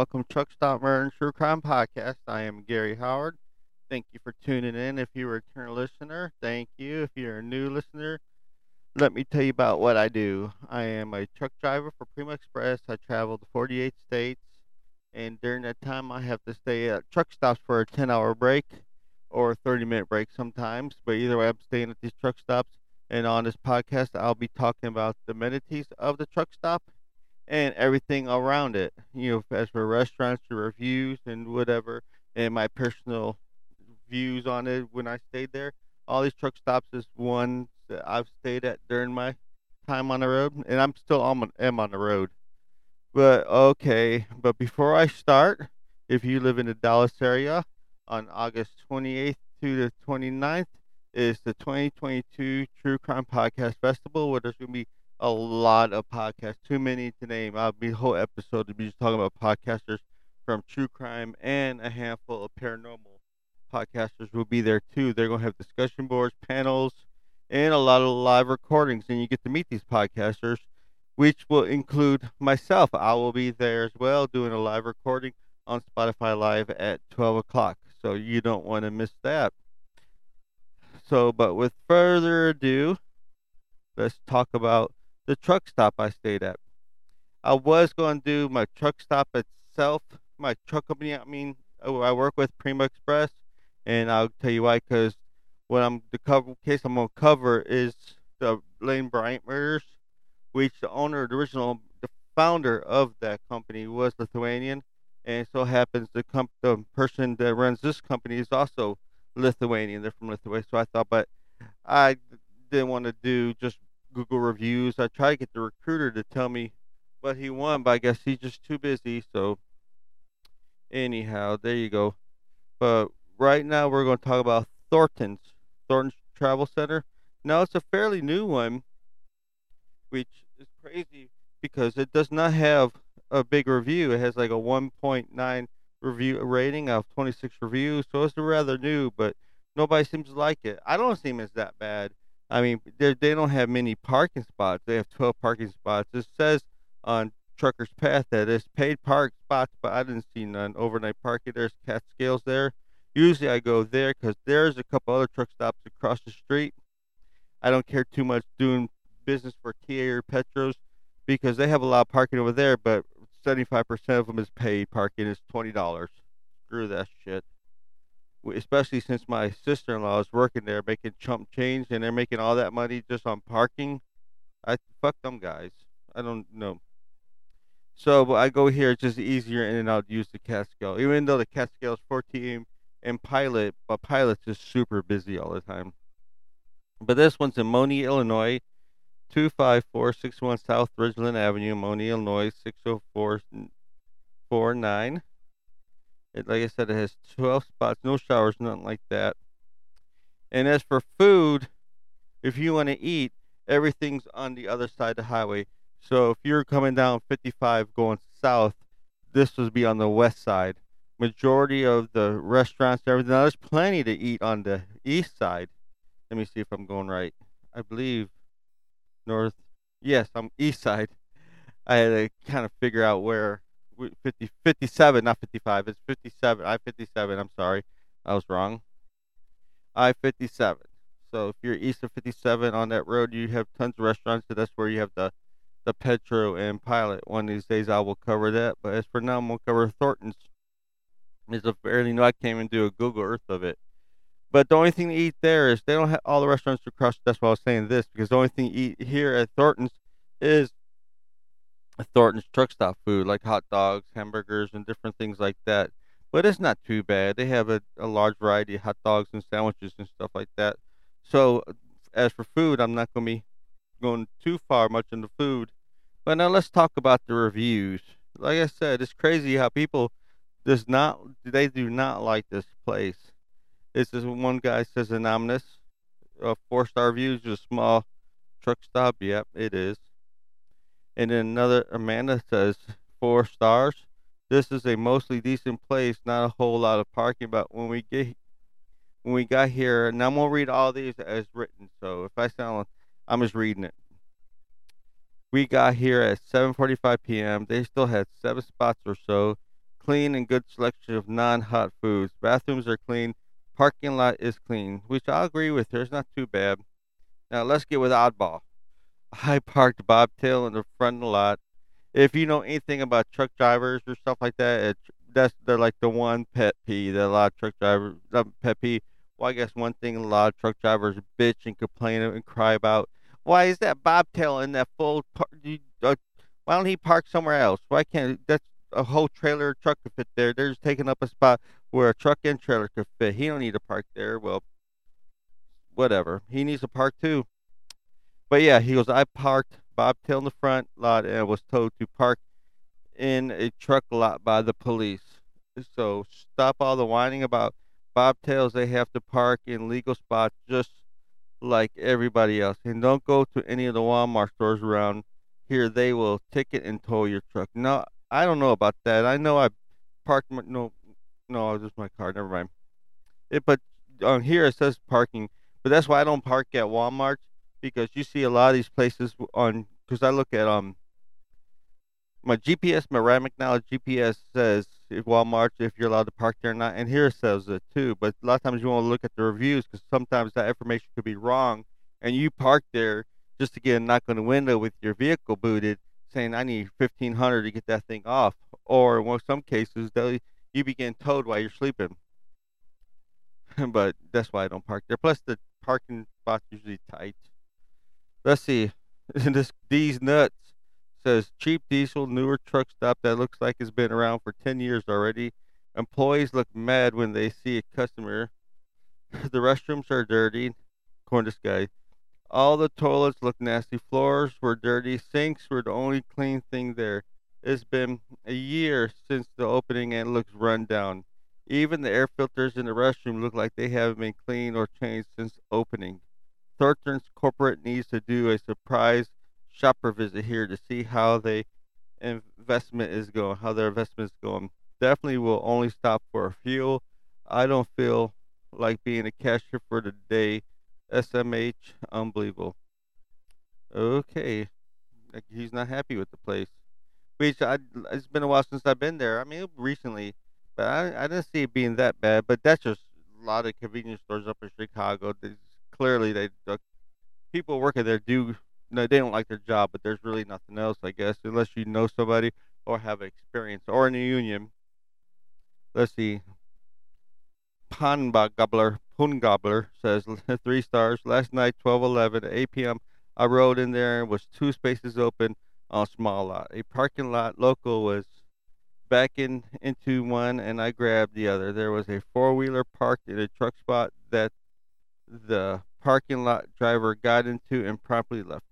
welcome Truck Stop Murder and True Crime Podcast. I am Gary Howard. Thank you for tuning in. If you're a return listener, thank you. If you're a new listener, let me tell you about what I do. I am a truck driver for Primo Express. I travel to 48 states, and during that time, I have to stay at truck stops for a 10 hour break or a 30 minute break sometimes. But either way, I'm staying at these truck stops. And on this podcast, I'll be talking about the amenities of the truck stop and everything around it. You know, as for restaurants, the reviews and whatever, and my personal views on it when I stayed there. All these truck stops is one that I've stayed at during my time on the road, and I'm still on am on the road. But okay, but before I start, if you live in the Dallas area, on August 28th to the 29th is the 2022 True Crime Podcast Festival, where there's going to be a lot of podcasts, too many to name. I'll be a whole episode to be just talking about podcasters from true crime and a handful of paranormal podcasters will be there too. They're going to have discussion boards, panels, and a lot of live recordings, and you get to meet these podcasters, which will include myself. I will be there as well doing a live recording on Spotify Live at 12 o'clock, so you don't want to miss that. So, but with further ado, let's talk about the truck stop I stayed at. I was going to do my truck stop itself, my truck company. I mean, oh, I work with Primo Express, and I'll tell you why. Because what I'm the cover case I'm going to cover is the Lane Bryant murders, which the owner, the original, the founder of that company was Lithuanian, and so happens the comp- the person that runs this company is also Lithuanian. They're from Lithuania, so I thought, but I didn't want to do just Google reviews. I tried to get the recruiter to tell me what he won, but I guess he's just too busy. So, anyhow, there you go. But right now, we're going to talk about Thornton's Thornton's Travel Center. Now, it's a fairly new one, which is crazy because it does not have a big review. It has like a 1.9 review rating of 26 reviews, so it's rather new, but nobody seems to like it. I don't seem as that bad. I mean, they don't have many parking spots. They have 12 parking spots. It says on Trucker's Path that it's paid park spots, but I didn't see none. Overnight parking. There's CAT scales there. Usually I go there because there's a couple other truck stops across the street. I don't care too much doing business for TA or Petros because they have a lot of parking over there, but 75% of them is paid parking. It's $20. Screw that shit especially since my sister-in-law is working there making chump change and they're making all that money just on parking. I fuck them guys. I don't know. So but i go here it's just easier and then i'll use the CAT scale. Even though the CAT scale is 14 and pilot but pilot's just super busy all the time. But this one's in Monee, Illinois, 25461 South Ridgeland Avenue, Monee, Illinois, 60449. It, like I said, it has 12 spots, no showers, nothing like that. And as for food, if you want to eat, everything's on the other side of the highway. So if you're coming down 55 going south, this would be on the west side. Majority of the restaurants, and everything. Now, there's plenty to eat on the east side. Let me see if I'm going right. I believe north. Yes, I'm east side. I had to kind of figure out where 50, 57, not 55. It's 57. I 57. I'm sorry, I was wrong. I 57. So if you're east of 57 on that road, you have tons of restaurants. So that's where you have the the Petro and Pilot. One of these days I will cover that. But as for now, I'm gonna cover Thornton's. It's a fairly new. I can't even do a Google Earth of it. But the only thing to eat there is they don't have all the restaurants across. That's why I was saying this because the only thing to eat here at Thornton's is Thornton's truck stop food, like hot dogs, hamburgers, and different things like that. But it's not too bad. They have a, a large variety of hot dogs and sandwiches and stuff like that. So, as for food, I'm not going to be going too far much into food. But now let's talk about the reviews. Like I said, it's crazy how people does not they do not like this place. This is one guy says anonymous. Uh, four star reviews, a small truck stop. Yep, it is. And then another Amanda says four stars. This is a mostly decent place, not a whole lot of parking. But when we get when we got here, and I'm gonna read all these as written. So if I sound, I'm just reading it. We got here at 7:45 p.m. They still had seven spots or so. Clean and good selection of non-hot foods. Bathrooms are clean. Parking lot is clean, which I agree with. There's not too bad. Now let's get with oddball. I parked bobtail in the front of the lot. If you know anything about truck drivers or stuff like that, it, that's they're like the one pet peeve that a lot of truck drivers uh, pet peeve. Well, I guess one thing a lot of truck drivers bitch and complain and cry about. Why is that bobtail in that full? Par- uh, why don't he park somewhere else? Why can't that's a whole trailer truck could fit there? They're just taking up a spot where a truck and trailer could fit. He don't need to park there. Well, whatever. He needs to park too. But yeah, he goes. I parked bobtail in the front lot and was told to park in a truck lot by the police. So stop all the whining about bobtails. They have to park in legal spots just like everybody else. And don't go to any of the Walmart stores around here. They will ticket and tow your truck. No, I don't know about that. I know I parked my no, no, just my car. Never mind. It, but on here it says parking, but that's why I don't park at Walmart because you see a lot of these places on because I look at um my GPS, my Rand McNally GPS says if Walmart if you're allowed to park there or not, and here it says it too. But a lot of times you want to look at the reviews because sometimes that information could be wrong, and you park there just to get a knock on the window with your vehicle booted, saying I need fifteen hundred to get that thing off, or in some cases they you begin towed while you're sleeping. but that's why I don't park there. Plus the parking spots usually tight. Let's see. this these nuts says cheap diesel newer truck stop that looks like it's been around for 10 years already. Employees look mad when they see a customer. the restrooms are dirty. According to. All the toilets look nasty. Floors were dirty. Sinks were the only clean thing there. It's been a year since the opening and looks run down. Even the air filters in the restroom look like they haven't been cleaned or changed since opening. Thornton's corporate needs to do a surprise shopper visit here to see how the investment is going, how their investment is going. Definitely will only stop for a fuel. I don't feel like being a cashier for the day. SMH, unbelievable. Okay, he's not happy with the place. Which I, it's been a while since I've been there. I mean, recently, but I, I didn't see it being that bad. But that's just a lot of convenience stores up in Chicago. Clearly they the people working there do no they don't like their job, but there's really nothing else, I guess, unless you know somebody or have experience or in a union. Let's see. Pun Gobbler, Pun Gobbler says three stars. Last night, 12:11 8 p.m. I rode in there and was two spaces open on a small lot. A parking lot local was backing into one, and I grabbed the other. There was a four wheeler parked in a truck spot that the parking lot driver got into and promptly left.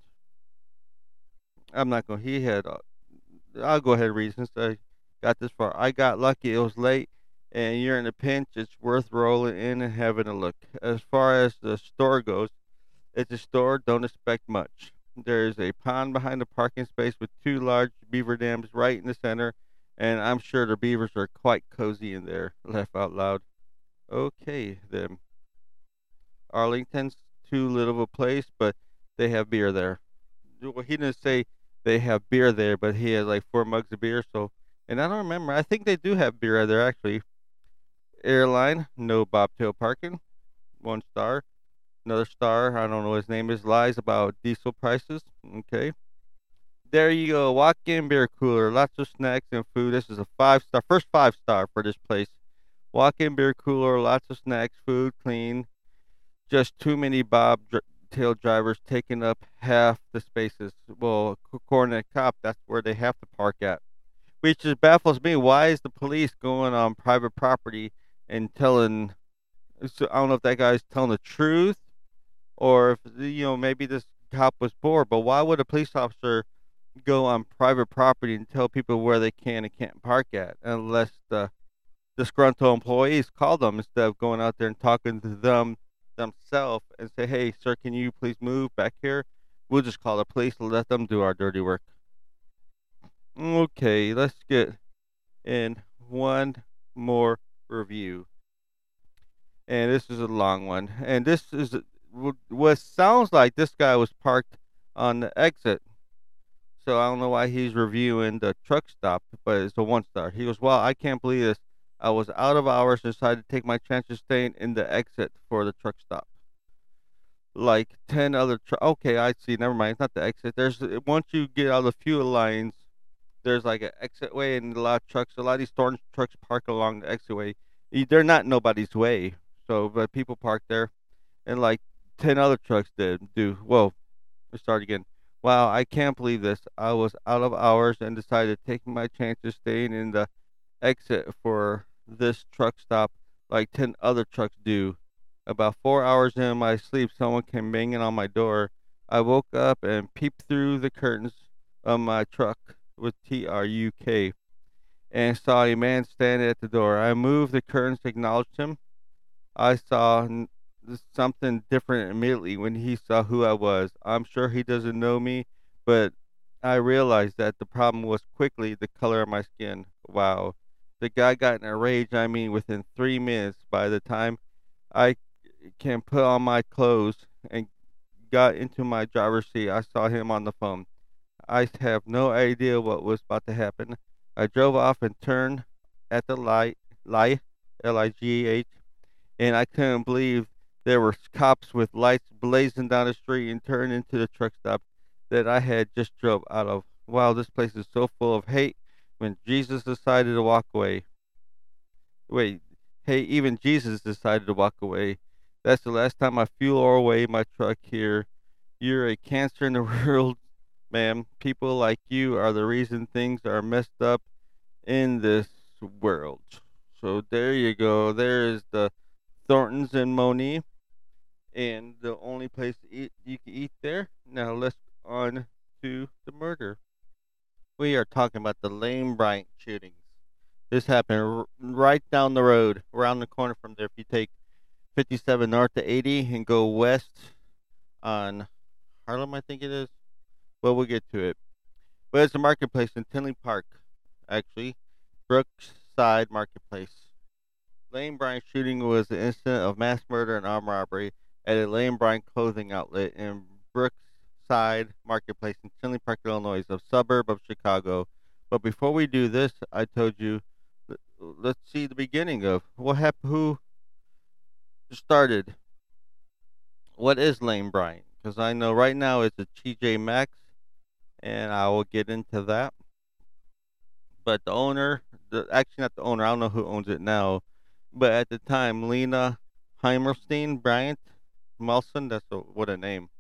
I'm not going. He had. Uh, I'll go ahead and read since I got this far. I got lucky. It was late, and you're in a pinch. It's worth rolling in and having a look. As far as the store goes, it's a store. Don't expect much. There's a pond behind the parking space with two large beaver dams right in the center, and I'm sure the beavers are quite cozy in there. Laugh out loud. Okay, then. Arlington's too little of a place, but they have beer there. Well, he didn't say they have beer there, but he has like four mugs of beer. So, and I don't remember. I think they do have beer there actually. Airline, no bobtail parking, one star. Another star, I don't know his name is, lies about diesel prices. Okay. There you go. Walk in beer cooler, lots of snacks and food. This is a five star, first five star for this place. Walk in beer cooler, lots of snacks, food, clean, just too many bobtail drivers taking up half the spaces. Well, according to cop, that's where they have to park at. Which just baffles me. Why is the police going on private property and telling? So I don't know if that guy's telling the truth, or if you know maybe this cop was bored. But why would a police officer go on private property and tell people where they can and can't park at, unless the disgruntled employees call them instead of going out there and talking to them themselves and say, hey, sir, can you please move back here? We'll just call the police and let them do our dirty work. Okay, let's get in one more review. And this is a long one. And this is what sounds like this guy was parked on the exit. so I don't know why he's reviewing the truck stop, but it's a one star. He goes, Well, I can't believe this. I was out of hours and decided to take my chances staying in the exit for the truck stop. Like 10 other trucks. Okay, I see. Never mind. It's not the exit. There's Once you get out of the fuel lines, there's like an exit way, and a lot of trucks, a lot of these storm trucks park along the exit way. They're not nobody's way. So, but people park there, and like 10 other trucks did do. Whoa, let's start again. Wow, I can't believe this. I was out of hours and decided to take my chances staying in the exit for this truck stop like 10 other trucks do. About four hours in my sleep, someone came banging on my door. I woke up and peeped through the curtains of my truck with T R U K and saw a man standing at the door. I moved the curtains acknowledged him. I saw something different immediately when he saw who I was. I'm sure he doesn't know me, but I realized that the problem was quickly the color of my skin. Wow. The guy got in a rage, I mean, within three minutes. By the time I can put on my clothes and got into my driver's seat, I saw him on the phone. I have no idea what was about to happen. I drove off and turned at the light, light, L I G H, and I couldn't believe there were cops with lights blazing down the street and turned into the truck stop that I had just drove out of. Wow, this place is so full of hate when Jesus decided to walk away. Wait, hey, even Jesus decided to walk away. That's the last time I fuel or away my truck here. You're a cancer in the world, ma'am. People like you are the reason things are messed up in this world. So there you go. There is the Thorntons and Monee and the only place to eat you can eat there. Now let's on to the murder. We are talking about the Lane Bryant shootings. This happened r- right down the road, around the corner from there. If you take 57 north to 80 and go west on Harlem, I think it is. Well, we'll get to it. But it's a marketplace in Tinley Park, actually, Brookside Marketplace. Lane Bryant shooting was an incident of mass murder and armed robbery at a Lane Bryant clothing outlet in Brookside Marketplace in Tinley Park, Illinois, a suburb of Chicago. But before we do this, I told you, let's see the beginning of what happened, who started. What is Lane Bryant? Because I know right now it's a TJ Maxx, and I will get into that. But the owner, the actually not the owner, I don't know who owns it now, but at the time, Lena Heimerstein Bryant Melson. That's a, what a name.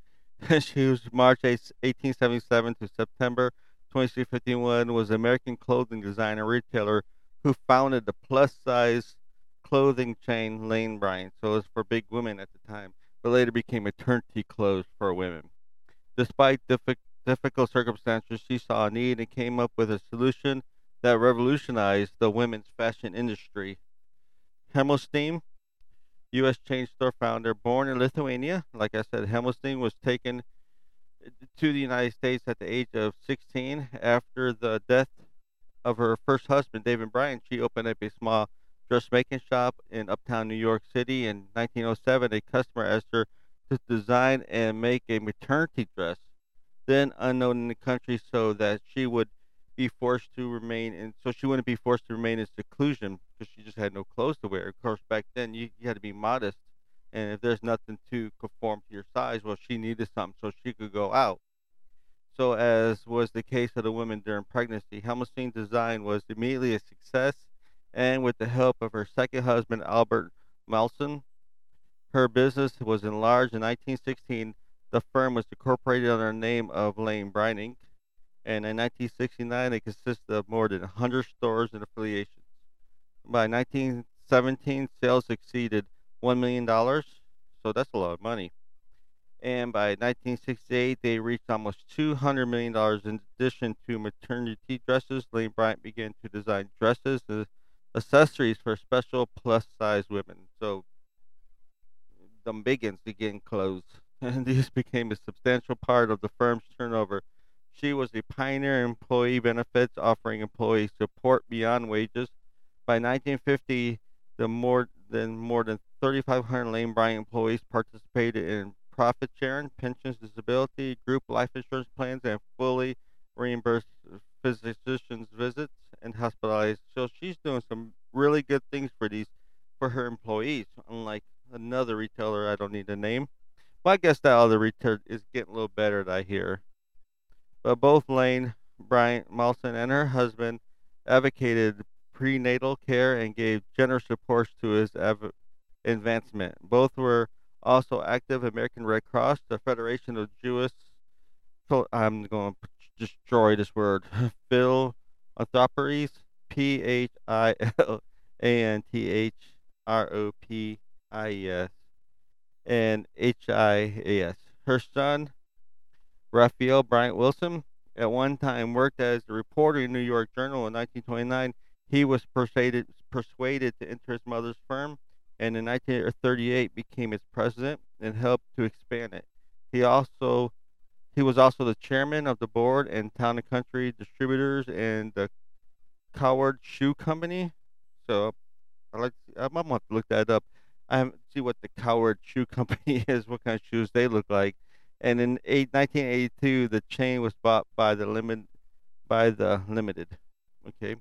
She was March 8, 1877 to September 2351. Was an American clothing designer retailer who founded the plus-size clothing chain Lane Bryant. So it was for big women at the time, but later became maternity clothes for women. Despite diffi- difficult circumstances, she saw a need and came up with a solution that revolutionized the women's fashion industry. Hemelstein U.S. chain store founder, born in Lithuania. Like I said, Hemelstein was taken eh, to the United States at the age of 16 after the death of her first husband, David Bryan, She opened up a small dressmaking shop in uptown New York City. In 1907, a customer asked her to design and make a maternity dress, then unknown in the country, so that she would be forced to remain in, so she wouldn't be forced to remain in seclusion because she just had no clothes to wear. Of course, back then you, you had to be modest, and if there's nothing to conform to your size, well, she needed something so she could go out. So, as was the case of the women during pregnancy, Hemelstein's design was immediately a success, and with the help of her second husband, Albert Melson, her business was enlarged. In 1916, the firm was incorporated under the name of Lane Bryant Inc and in 1969 it consisted of more than 100 stores and affiliations. By 1917, sales exceeded $1 million, so that's a lot of money. And by 1968, they reached almost $200 million. In addition to maternity dresses, Lane Bryant began to design dresses and accessories for special plus size women. So, the biggins began clothes, and these became a substantial part of the firm's turnover she was a pioneer in employee benefits, offering employees support beyond wages. By 1950, the more than more than 3,500 Lane Bryant employees participated in profit sharing, pensions, disability, group life insurance plans, and fully reimbursed physicians' visits, and hospitalized. So she's doing some really good things for these for her employees, unlike another retailer I don't need to name. Well, I guess that other retailer is getting a little better, I hear. But both Lane Bryant Malson and her husband advocated prenatal care and gave generous support to his av- advancement. Both were also active American Red Cross, the Federation of Jewish. I'm going to destroy this word. Philanthropies, P H I L A N T H R O P I E S, and H I A S. Her son, Raphael Bryant Wilson, at one time worked as a reporter in New York Journal in 1929. He was persuaded persuaded to enter his mother's firm, and in 1938 became its president and helped to expand it. He also he was also the chairman of the board and Town and Country Distributors and the Coward Shoe Company. So I like I'm gonna have to look that up. I see what the Coward Shoe Company is, what kind of shoes they look like. And in eight, 1982, the chain was bought by the limit by the Limited. Okay.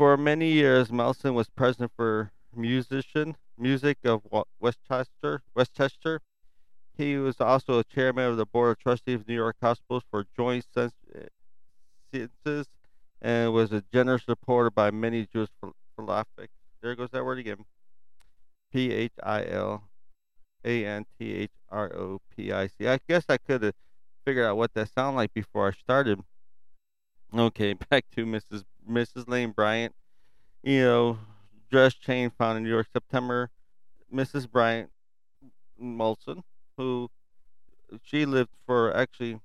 For many years, Melson was president for musician music of Westchester. Westchester. He was also a chairman of the board of trustees of New York Hospitals for Joint Sciences and was a generous supporter by many Jewish philosophics. There goes that word again. P H I L A N T H R O P I C. I guess I could have figured out what that sounded like before I started. Okay, back to Mrs. Mrs. Lane Bryant. You know, dress chain found in New York, September. Mrs. Bryant Molson, who she lived for actually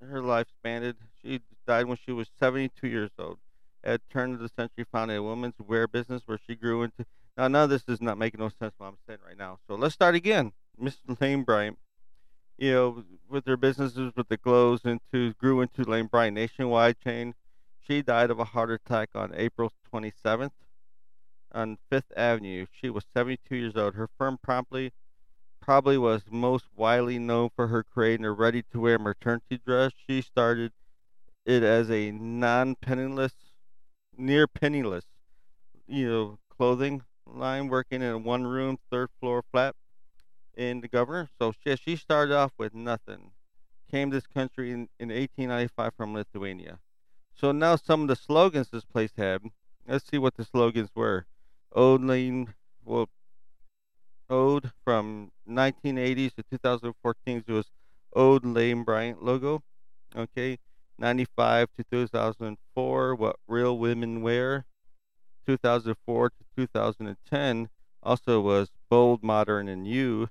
her life spanned. She died when she was 72 years old. At turn of the century, founded a women's wear business where she grew into. Now, none of this is not making no sense what I'm saying right now. So let's start again. Miss Lane Bryant, you know, with her businesses with the clothes into grew into Lane Bryant nationwide chain. She died of a heart attack on April 27th on Fifth Avenue. She was 72 years old. Her firm promptly probably was most widely known for her creating a ready-to-wear maternity dress. She started it as a non-penniless near penniless, you know, clothing line working in a one room, third floor flat in the governor. So she, she started off with nothing. Came to this country in, in 1895 from Lithuania. So now some of the slogans this place had. Let's see what the slogans were. Ode Lane, well, Ode from 1980s to 2014 it was Ode Lane Bryant logo. Okay. 95 to 2004, What Real Women Wear. 2004 to 2010 also was Bold, Modern, and You.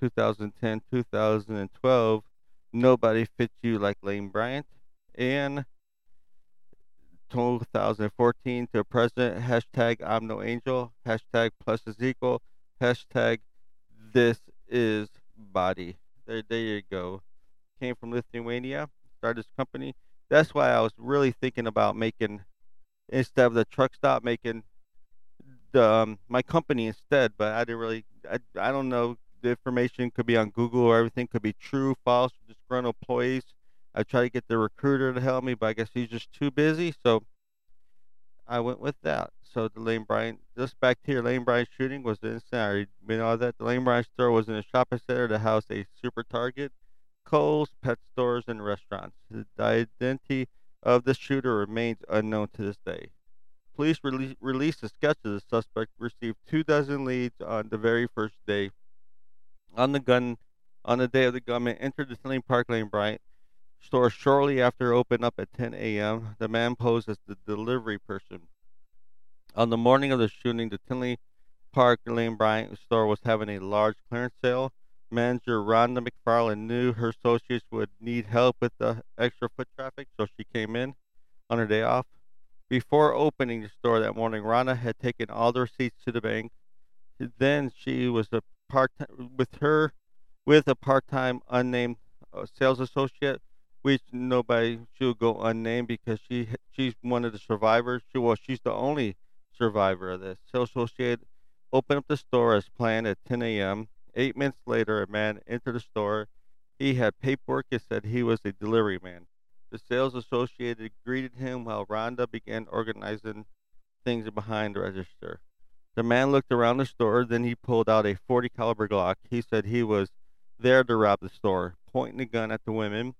2010 2012, Nobody Fits You Like Lane Bryant. And 2014 to President, hashtag I'm No Angel, hashtag plus is equal, hashtag this is body. There, there you go. Came from Lithuania Started this company. That's why I was really thinking about making instead of the truck stop, making the um, my company instead. But I didn't really. I, I don't know. The information could be on Google or everything could be true, false, disgruntled employees. I tried to get the recruiter to help me, but I guess he's just too busy. So I went with that. So the Lane Bryant, just back here, Lane Bryant shooting was the incident. I already been all that. The Lane Bryant store was in a shopping center to house a super target Kohl's, pet stores, and restaurants. The identity of the shooter remains unknown to this day. Police release, released a sketch of the suspect, received two dozen leads on the very first day. On the gun, on the day of the gunman entered the Tinley Park Lane Bryant store shortly after opening up at 10 a.m. The man posed as the delivery person. On the morning of the shooting, the Tinley Park Lane Bryant store was having a large clearance sale manager Rhonda McFarland knew her associates would need help with the extra foot traffic, so she came in on her day off. Before opening the store that morning, Rhonda had taken all the receipts to the bank. Then she was a part with her with a part-time unnamed uh, sales associate, which nobody she would go unnamed because she she's one of the survivors. She was she's the only survivor of this. Sales associate opened up the store as planned at 10 a.m. Eight minutes later, a man entered the store. He had paperwork that said he was a delivery man. The sales associate greeted him while Rhonda began organizing things behind the register. The man looked around the store, then he pulled out a 40 caliber Glock. He said he was there to rob the store, pointing the gun at the women.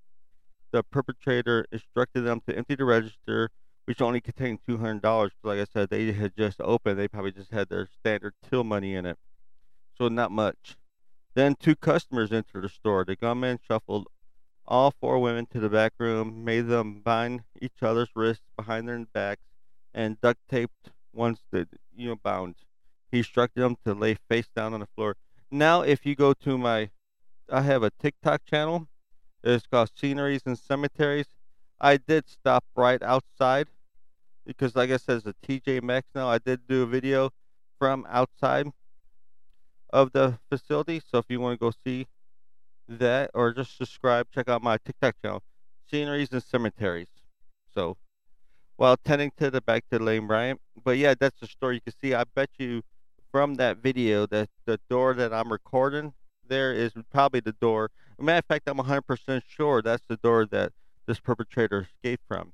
The perpetrator instructed them to empty the register, which only contained $200. Like I said, they had just opened. They probably just had their standard till money in it. So not much. Then two customers entered the store. The gunman shuffled all four women to the back room, made them bind each other's wrists behind their backs, and duct taped once the you know bound. He instructed them to lay face down on the floor. Now, if you go to my, I have a TikTok channel. It's called Sceneries and Cemeteries. I did stop right outside because, like I said, it's a TJ Maxx now. I did do a video from outside of the facility. So if you want to go see that or just subscribe, check out my TikTok channel, Sceneries and Cemeteries. So while tending to the back to Lane Bryant. But yeah, that's the story. You can see, I bet you from that video that the door that I'm recording there is probably the door. Matter of fact, I'm 100% sure that's the door that this perpetrator escaped from.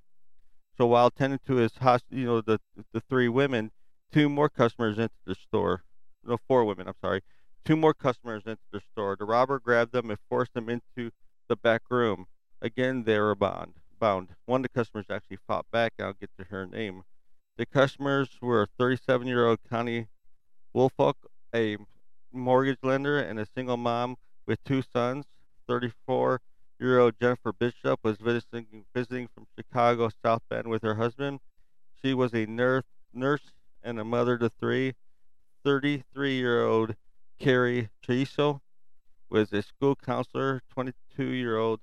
So while tending to his host, you know, the the three women, two more customers entered the store. No, four women. I'm sorry. Two more customers entered the store. The robber grabbed them and forced them into the back room. Again, they were bound. Bound. One of the customers actually fought back. I'll get to her name. The customers were 37-year-old Connie Woolfolk, a mortgage lender and a single mom with two sons. 34 year old Jennifer Bishop was visiting, visiting from Chicago South Bend with her husband. She was a nurse, nurse and a mother to three. 33 year old Carrie Chiuso was a school counselor. 22 year old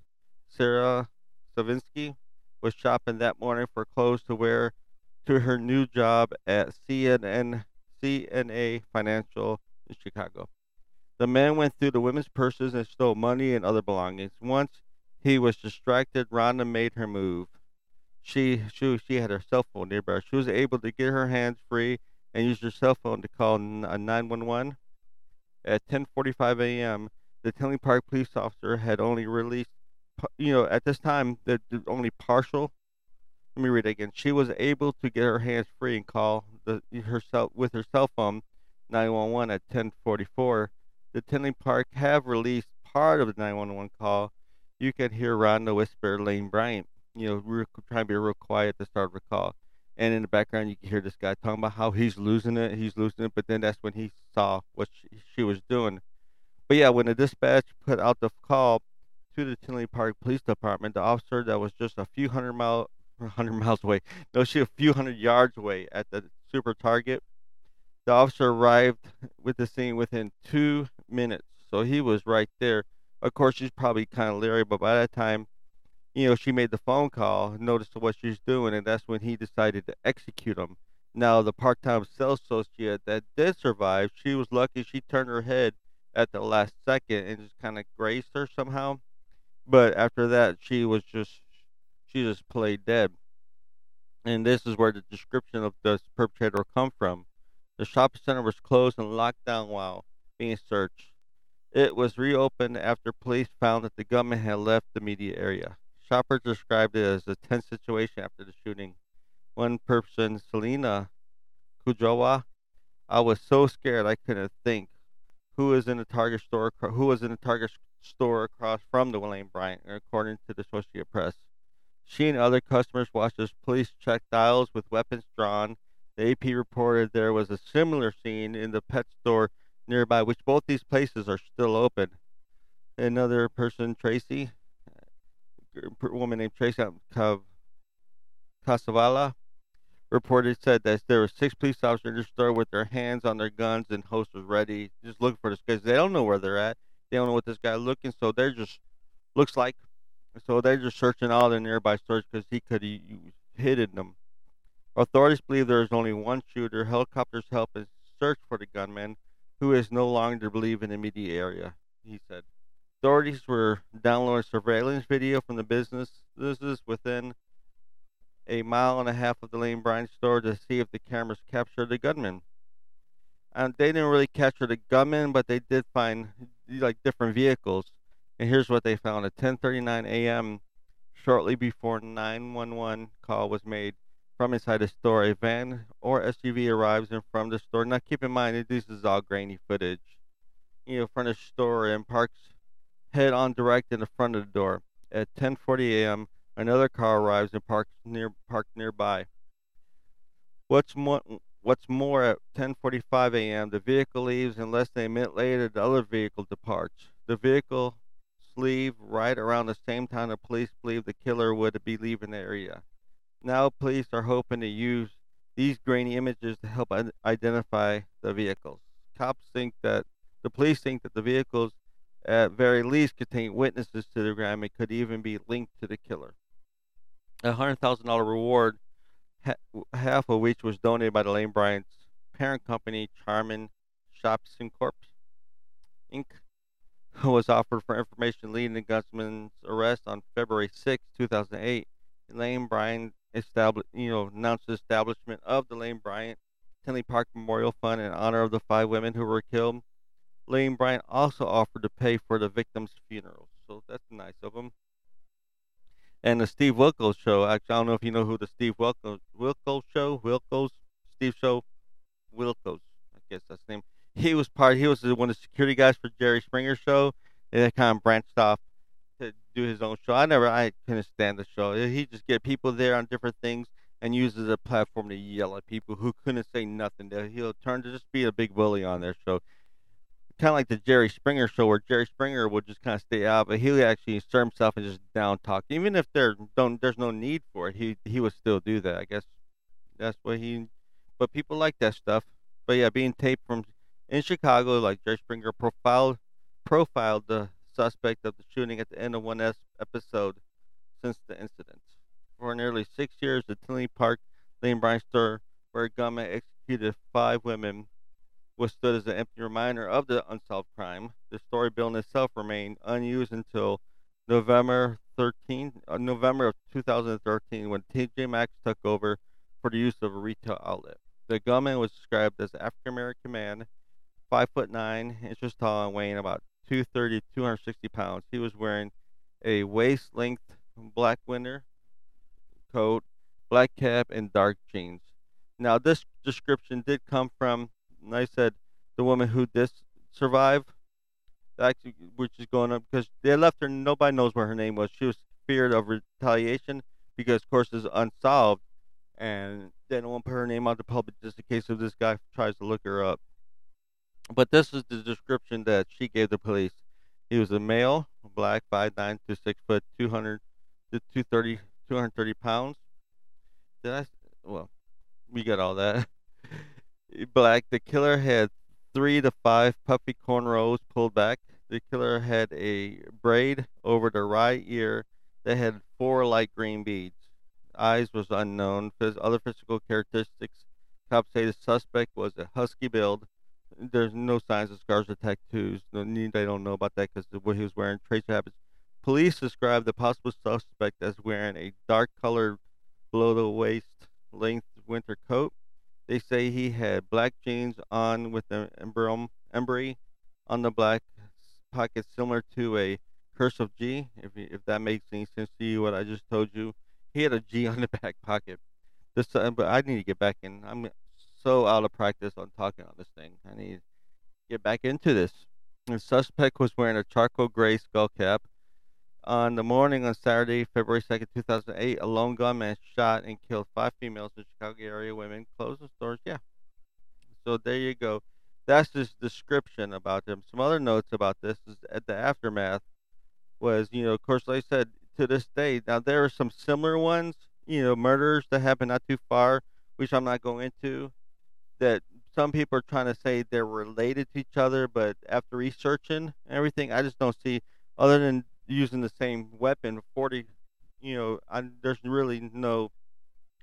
Sarah Savinsky was shopping that morning for clothes to wear to her new job at CNN CNA Financial in Chicago. The man went through the women's purses and stole money and other belongings. Once he was distracted, Rhonda made her move. She, she, she had her cell phone nearby. She was able to get her hands free and use her cell phone to call uh, 911. At 10:45 a.m., the Tinley Park police officer had only released, you know, at this time, the, the only partial let me read again. She was able to get her hands free and call the herself with her cell phone 911 at 10:44. The Tinley Park have released part of the 911 call. You can hear Rhonda whisper Lane Bryant, you know, we're trying to be real quiet at the start of the call. And in the background, you can hear this guy talking about how he's losing it, he's losing it. But then that's when he saw what she, she was doing. But yeah, when the dispatch put out the call to the Tinley Park Police Department, the officer that was just a few hundred mile 100 miles away. No, she a few hundred yards away at the super target. The officer arrived with the scene within two minutes, so he was right there. Of course, she's probably kind of leery, but by that time, you know, she made the phone call, noticed what she's doing, and that's when he decided to execute him. Now, the part-time sales associate that did survive, she was lucky. She turned her head at the last second and just kind of grazed her somehow. But after that, she was just she just played dead. And this is where the description of the perpetrator come from. The shopping center was closed and locked down while being searched. It was reopened after police found that the gunman had left the media area. Shoppers described it as a tense situation after the shooting. One person, Selena Kujawa, I was so scared I couldn't think. Who was in the Target store? Who was in the Target store across from the William Bryant, according to the Associated Press. She and other customers watched as police checked dials with weapons drawn. The AP reported there was a similar scene in the pet store nearby, which both these places are still open. Another person, Tracy, a woman named Tracy Casavala, reported said that there were six police officers in the store with their hands on their guns and holsters ready, just looking for this guy. They don't know where they're at. They don't know what this guy looking, so they're just looks like so they're just searching all the nearby stores because he could have hidden them. Authorities believe there is only one shooter. Helicopters help in search for the gunman, who is no longer believed in the immediate area, he said. Authorities were downloading surveillance video from the business' businesses within a mile and a half of the Lane Bryant store to see if the cameras captured the gunman. And they didn't really capture the gunman, but they did find like different vehicles. And here's what they found: at 10:39 a.m., shortly before 911 call was made from inside the store. A van or SUV arrives in front of the store. Now, keep in mind, this is all grainy footage. You know, of the store and parks head on direct in the front of the door. At 10:40 a.m., another car arrives and parks near parked nearby. What's more, what's more, at 10:45 a.m., the vehicle leaves, and less than a minute later, the other vehicle departs. The vehicle leave right around the same time the police believe the killer would be leaving the area. Now, police are hoping to use these grainy images to help identify the vehicles. Cops think that the police think that the vehicles, at very least, contain witnesses to the crime and could even be linked to the killer. A hundred thousand dollar reward, half of which was donated by the Lane Bryant's parent company, Charming Shoppes Corp. Inc was offered for information leading to Guzman's arrest on February 6, 2008. Lane Bryant established, you know, announced the establishment of the Lane Bryant Tinley Park Memorial Fund in honor of the five women who were killed. Lane Bryant also offered to pay for the victims' funerals, so that's nice of him. And the Steve Wilkos show. Actually, I don't know if you know who the Steve Wilkos Wilkos show. Wilkos Steve show. Wilkos, I guess that's the name he was part. He was one of the security guys for Jerry Springer show. They kind of branched off to do his own show. I never, I couldn't stand the show. He just get people there on different things and uses a platform to yell at people who couldn't say nothing. He'll turn to just be a big bully on their show. Kind of like the Jerry Springer show, where Jerry Springer would just kind of stay out, but he'll actually insert himself and just down talk. Even if there don't, there's no need for it, he he would still do that. I guess that's what he. But people like that stuff. But yeah, being taped from in Chicago, like Jerry Springer profiled profiled the suspect of the shooting at the end of one episode since the incident. For nearly six years, the Tinley Park Lane Bryant store, where gunman executed five women, was stood as an empty reminder of the unsolved crime. The story building itself remained unused until November 13, uh, November of 2013, when TJ Maxx took over for the use of a retail outlet. The gunman was described as an African American man five foot nine inches tall and weighing about 230 260 pounds. He was wearing a waist length black winter coat, black cap, and dark jeans. Now, this description did come from, I said, the woman who did survive, actually, which is going up because they left her. Nobody knows what her name was. She was feared of retaliation because, of course, it's unsolved, and they don't want to put her name out to public just in case if this guy tries to look her up. But this is the description that she gave the police. He was a male, black, 5'9 to 6 foot, 200 to 230, 230 pounds. Did I? Well, we got all that. black. The killer had three to five puffy cornrows pulled back. The killer had a braid over the right ear that had four light green beads. Eyes was unknown. Other physical characteristics. Cops say the suspect was a husky build, there's no signs of scars or tattoos. No, need. they don't know about that because what he was wearing. Trace habits. Police described the possible suspect as wearing a dark-colored, below-the-waist length winter coat. They say he had black jeans on with an embroidery on the black pocket, similar to a cursive G. If if that makes any sense to you, what I just told you, he had a G on the back pocket. This, uh, but I need to get back in. I'm so out of practice on talking on this thing. I need to get back into this. The suspect was wearing a charcoal gray skull cap. On the morning on Saturday, February 2nd, 2008, a lone gunman shot and killed five females in Chicago area women. Closed the stores. Yeah. So there you go. That's his description about them. Some other notes about this is at the aftermath was, you know, of course, like I said, to this day, now there are some similar ones, you know, murders that happened not too far, which I'm not going into that some people are trying to say they're related to each other, but after researching everything, I just don't see other than using the same weapon. Forty, you know, I, there's really no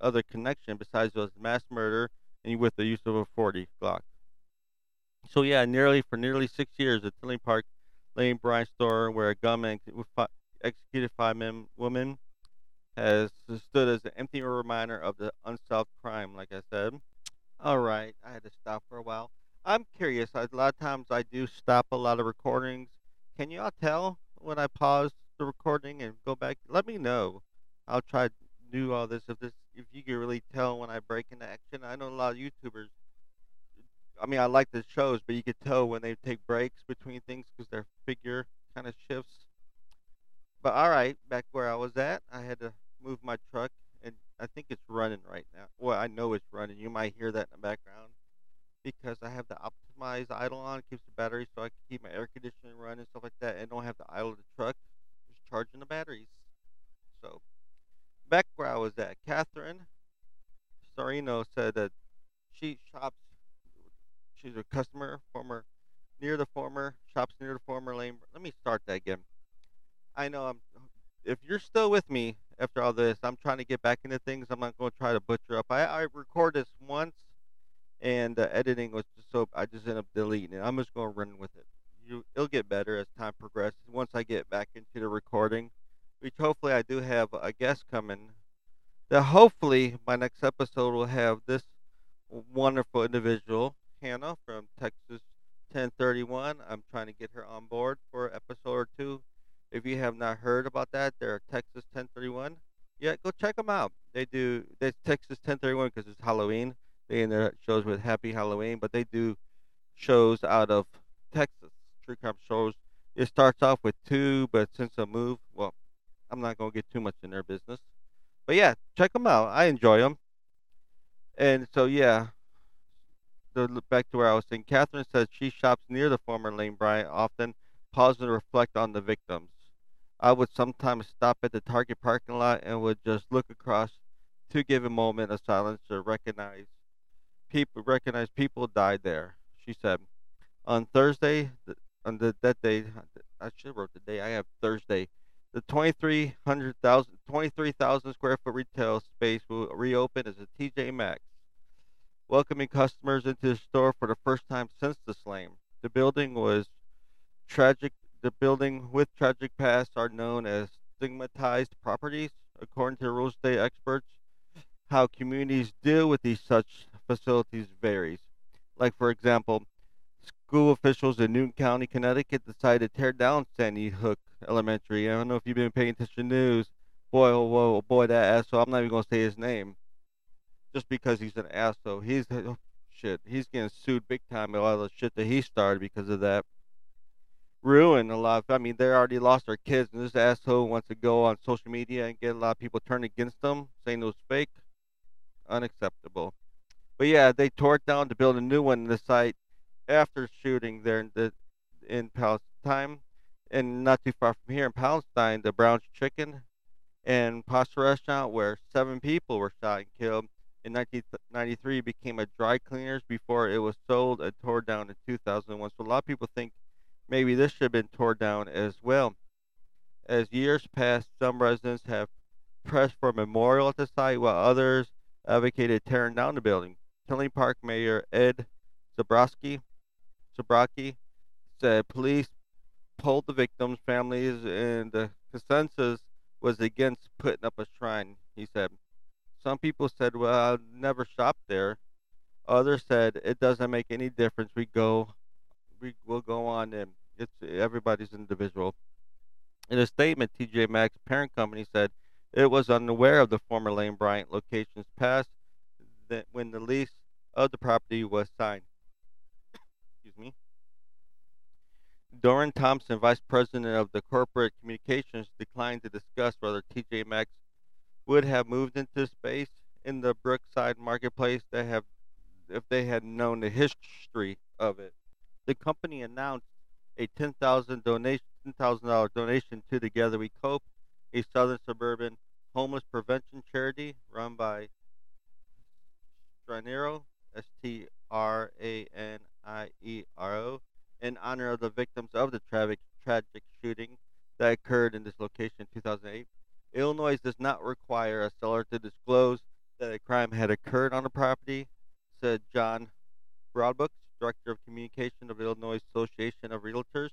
other connection besides was mass murder and with the use of a 40 Glock. So yeah, nearly for nearly six years, the Tinley Park Lane Bryant store, where a gunman executed five men, women, has stood as an empty reminder of the unsolved crime. Like I said, all right, I had to stop for a while. I'm curious. A lot of times I do stop a lot of recordings. Can you all tell when I pause the recording and go back? Let me know. I'll try to do all this if this if you can really tell when I break into action. I know a lot of YouTubers. I mean, I like the shows, but you could tell when they take breaks between things because their figure kind of shifts. But all right, back where I was at, I had to move my truck, I think it's running right now. Well, I know it's running. You might hear that in the background because I have the optimized idle on. It keeps the battery so I can keep my air conditioning running and stuff like that, and don't have to idle the truck. Just charging the batteries. So back where I was at, Catherine Sarino said that she shops. She's a customer, former near the former shops near the former lane. Let me start that again. I know I'm. If you're still with me after all this, I'm trying to get back into things. I'm not going to try to butcher up. I I record this once, and the editing was just so I just end up deleting it. I'm just going to run with it. You, it'll get better as time progresses. Once I get back into the recording, which hopefully I do have a guest coming. That hopefully my next episode will have this wonderful individual, Hannah from Texas 1031. I'm trying to get her on board for episode or two. If you have not heard about that, they're Texas 1031. Yeah, go check them out. They do. They Texas 1031 because it's Halloween. They end their shows with Happy Halloween, but they do shows out of Texas. True crime shows. It starts off with two, but since I moved, well, I'm not gonna get too much in their business. But yeah, check them out. I enjoy them. And so yeah, the, back to where I was saying. Catherine says she shops near the former Lane Bryant, often pausing to reflect on the victims. I would sometimes stop at the Target parking lot and would just look across to give a moment of silence to recognize people recognize people died there. She said, on Thursday, on the, that day, I should have wrote the day. I have Thursday. The 23,000 23, square foot retail space will reopen as a TJ Maxx, welcoming customers into the store for the first time since the slam. The building was tragic. The building with tragic past are known as stigmatized properties, according to real estate experts. How communities deal with these such facilities varies. Like for example, school officials in Newtown County, Connecticut, decided to tear down Sandy Hook Elementary. I don't know if you've been paying attention to news. Boy, oh, whoa, oh, boy, that asshole. I'm not even gonna say his name, just because he's an asshole. He's oh, shit. He's getting sued big time. A lot of the shit that he started because of that. Ruined a lot. Of, I mean, they already lost their kids, and this asshole wants to go on social media and get a lot of people turned against them, saying it was fake. Unacceptable. But yeah, they tore it down to build a new one in the site after shooting there in the in Palatine and not too far from here in Palatine, the Brown's Chicken and Pasta Restaurant, where seven people were shot and killed in 1993, became a dry cleaners before it was sold and tore down in 2001. So a lot of people think maybe this should have been torn down as well. As years passed, some residents have pressed for a memorial at the site, while others advocated tearing down the building. Tinley Park Mayor Ed Zabrowski, Zabrowski said police told the victims' families, and the consensus was against putting up a shrine. He said, "Some people said, well, I'll never shop there. Others said it doesn't make any difference. We go, we will go on, and it's everybody's individual." In a statement, TJ Maxx parent company said it was unaware of the former Lane Bryant location's past that when the lease of the property was signed. Excuse me. Doreen Thompson, vice president of the corporate communications, declined to discuss whether TJ Maxx would have moved into space in the Brookside marketplace that have if they had known the history of it. The company announced a ten thousand donation ten thousand dollar donation to Together We Cope, a southern suburban homeless prevention charity run by Straniero, S T R A N I E R O, in honor of the victims of the tragic, tragic shooting that occurred in this location in 2008. Illinois does not require a seller to disclose that a crime had occurred on the property, said John Broadbooks, Director of Communication of Illinois Association of Realtors.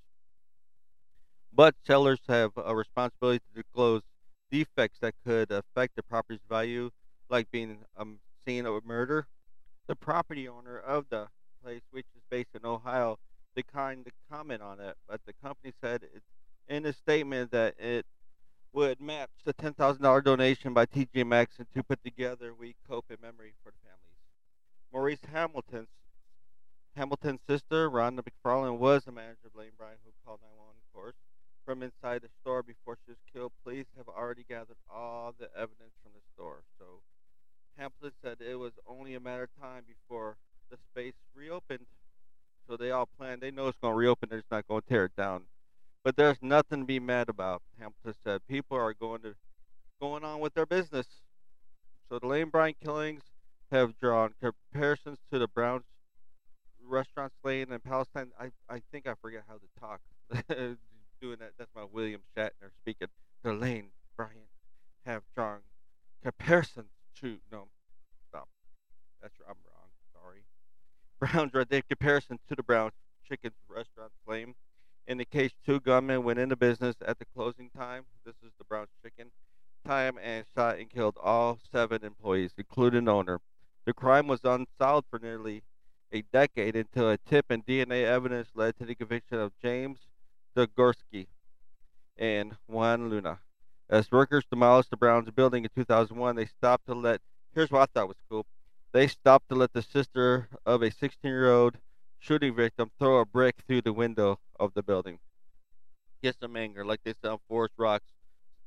But sellers have a responsibility to disclose defects that could affect the property's value, like being um, a scene of a murder. The property owner of the place, which is based in Ohio, declined to comment on it, but the company said in a statement that it would match the $10,000 donation by TJ Maxx and to put together We Cope in memory for the families. Maurice Hamilton's Hamilton's sister, Rhonda McFarland, was the manager of Lane Bryant, who called 911, of course, from inside the store before she was killed. Police have already gathered all the evidence from the store. So Hamilton said it was only a matter of time before the space reopened. So they all planned. They know it's going to reopen. They're just not going to tear it down. But there's nothing to be mad about. Hamilton said people are going to going on with their business. So the Lane Bryant killings have drawn comparisons to the Browns restaurant slaying in Palatine. I I think I forget how to talk. Doing that, that's my William Shatner speaking. The Lane Bryant have drawn comparisons to no, stop. That's I'm wrong. Sorry. Browns right there comparison to the Brown chicken restaurant flame. In the case, two gunmen went into business at the closing time. This is the Browns chicken time and shot and killed all seven employees, including owner. The crime was unsolved for nearly a decade until a tip and DNA evidence led to the conviction of James Degorski and Juan Luna. As workers demolished the Browns building in 2001, they stopped to let. Here's what I thought was cool. They stopped to let the sister of a 16-year-old shooting victim throw a brick through the window of the building. Get some anger, like they said on Forest Rocks,